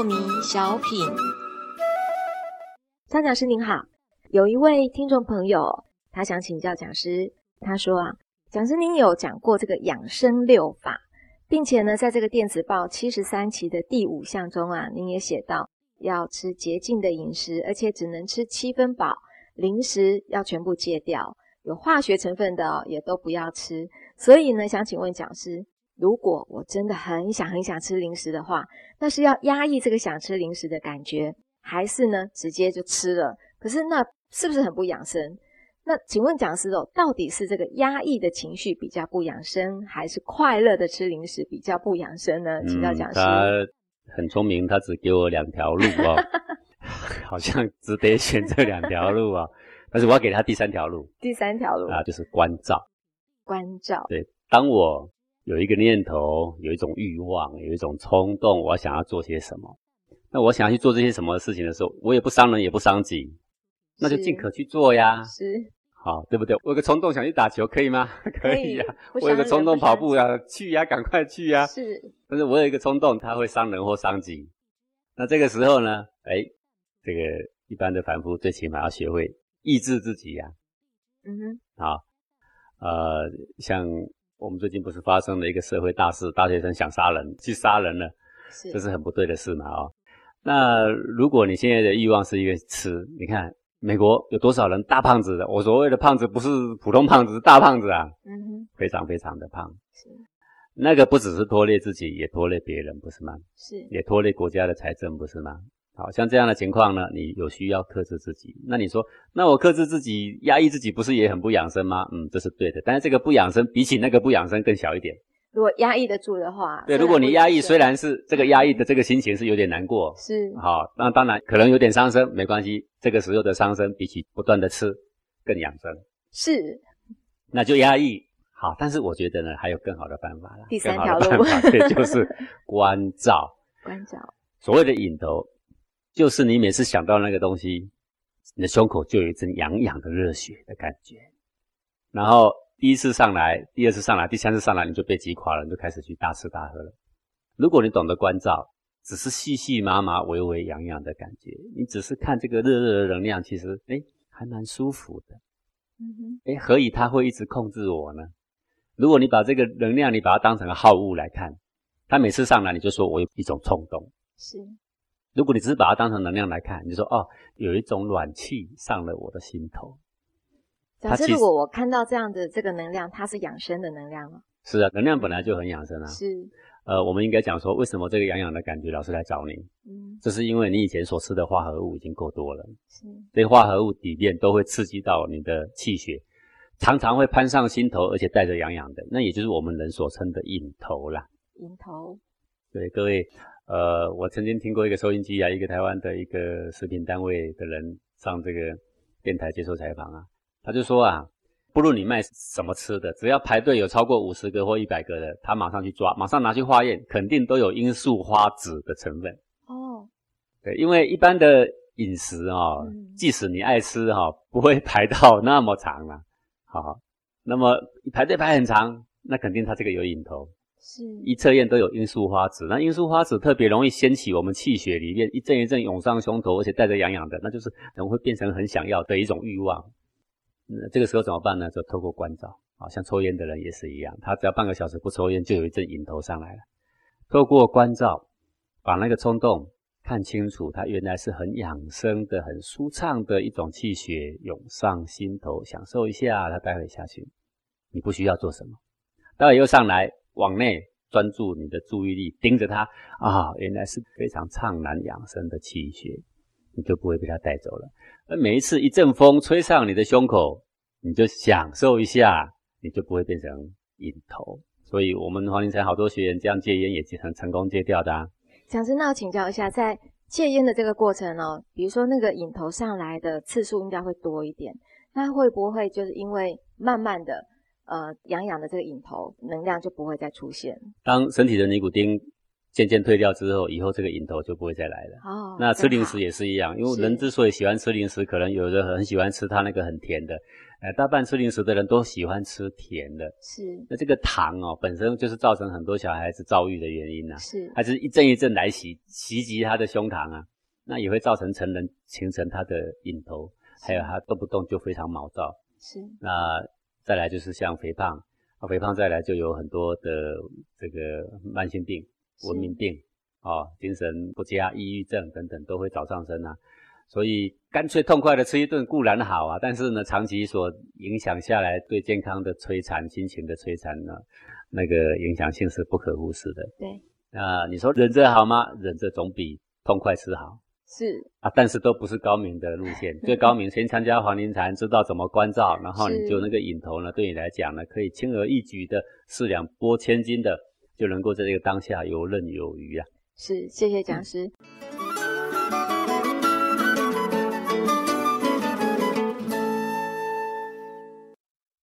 破迷小品。张讲师您好，有一位听众朋友，他想请教讲师，他说啊，讲师您有讲过这个养生六法，并且呢，在这个电子报七十三期的第五项中啊，您也写到要吃洁净的饮食，而且只能吃七分饱，零食要全部戒掉，有化学成分的也都不要吃。所以呢，想请问讲师。如果我真的很想很想吃零食的话，那是要压抑这个想吃零食的感觉，还是呢直接就吃了？可是那是不是很不养生？那请问讲师哦，到底是这个压抑的情绪比较不养生，还是快乐的吃零食比较不养生呢？请教讲师。他很聪明，他只给我两条路哦，好像只得选这两条路啊。但是我要给他第三条路。第三条路啊，就是关照。关照。对，当我。有一个念头，有一种欲望，有一种冲动，我想要做些什么。那我想要去做这些什么事情的时候，我也不伤人，也不伤己，那就尽可去做呀。是，好，对不对？我有个冲动想去打球，可以吗？可以 呀。我有个冲动跑步呀，去呀，赶快去呀。是。但是我有一个冲动，它会伤人或伤己。那这个时候呢？哎，这个一般的凡夫最起码要学会抑制自己呀。嗯哼。好，呃，像。我们最近不是发生了一个社会大事，大学生想杀人，去杀人了，这是很不对的事嘛？哦，那如果你现在的欲望是一个吃，你看美国有多少人大胖子的？我所谓的胖子不是普通胖子，是大胖子啊，嗯哼，非常非常的胖，是，那个不只是拖累自己，也拖累别人，不是吗？是，也拖累国家的财政，不是吗？好像这样的情况呢，你有需要克制自己。那你说，那我克制自己、压抑自己，不是也很不养生吗？嗯，这是对的。但是这个不养生，比起那个不养生更小一点。如果压抑得住的话，对，如果你压抑，虽然是这个压抑的这个心情是有点难过，是好，那当然可能有点伤身，没关系。这个时候的伤身，比起不断的吃更养生。是，那就压抑好。但是我觉得呢，还有更好的办法了。第三条路，对，就是关照。关照。所谓的引头。就是你每次想到那个东西，你的胸口就有一阵痒痒的热血的感觉。然后第一次上来，第二次上来，第三次上来，你就被击垮了，你就开始去大吃大喝了。如果你懂得关照，只是细细麻麻、微微痒痒的感觉，你只是看这个热热的能量，其实哎，还蛮舒服的。嗯哼，哎，何以它会一直控制我呢？如果你把这个能量，你把它当成好物来看，它每次上来，你就说我有一种冲动。是。如果你只是把它当成能量来看，你就说哦，有一种暖气上了我的心头。假设如果我看到这样的这个能量，它是养生的能量吗？是啊，能量本来就很养生啊。是。呃，我们应该讲说，为什么这个痒痒的感觉老是来找你？嗯，这是因为你以前所吃的化合物已经够多了。是。这化合物底面都会刺激到你的气血，常常会攀上心头，而且带着痒痒的，那也就是我们人所称的瘾头啦。瘾头。对，各位。呃，我曾经听过一个收音机啊，一个台湾的一个食品单位的人上这个电台接受采访啊，他就说啊，不论你卖什么吃的，只要排队有超过五十个或一百个的，他马上去抓，马上拿去化验，肯定都有罂粟花籽的成分。哦，对，因为一般的饮食啊，即使你爱吃哈，不会排到那么长啊。好，那么排队排很长，那肯定他这个有瘾头。是一测验都有罂粟花籽，那罂粟花籽特别容易掀起我们气血里面一阵一阵涌上胸头，而且带着痒痒的，那就是人会变成很想要的一种欲望。那这个时候怎么办呢？就透过关照，啊，像抽烟的人也是一样，他只要半个小时不抽烟，就有一阵瘾头上来了。透过关照，把那个冲动看清楚，它原来是很养生的、很舒畅的一种气血涌上心头，享受一下，它待会下去，你不需要做什么，待会又上来。往内专注你的注意力，盯着它啊，原来是非常畅然养生的气血，你就不会被它带走了。而每一次一阵风吹上你的胸口，你就享受一下，你就不会变成瘾头。所以，我们黄林才好多学员这样戒烟也很成功戒掉的。啊。讲真，那我请教一下，在戒烟的这个过程哦，比如说那个瘾头上来的次数应该会多一点，那会不会就是因为慢慢的？呃，痒痒的这个瘾头能量就不会再出现。当身体的尼古丁渐渐退掉之后，以后这个瘾头就不会再来了。哦，那吃零食也是一样，因为人之所以喜欢吃零食，可能有的很喜欢吃它那个很甜的，呃，大半吃零食的人都喜欢吃甜的。是那这个糖哦，本身就是造成很多小孩子躁郁的原因呐、是它是一阵一阵来袭袭击他的胸膛啊，那也会造成成人形成他的瘾头，还有他动不动就非常毛躁。是那再来就是像肥胖，啊，肥胖再来就有很多的这个慢性病、文明病啊、精神不佳、抑郁症等等都会找上身啊。所以干脆痛快的吃一顿固然好啊，但是呢，长期所影响下来对健康的摧残、心情的摧残呢，那个影响性是不可忽视的。对那你说忍着好吗？忍着总比痛快吃好。是啊，但是都不是高明的路线。最高明，先参加黄庭禅，知道怎么关照，然后你就那个引头呢，对你来讲呢，可以轻而易举的四两拨千斤的，就能够在这个当下游刃有余啊。是，谢谢讲师。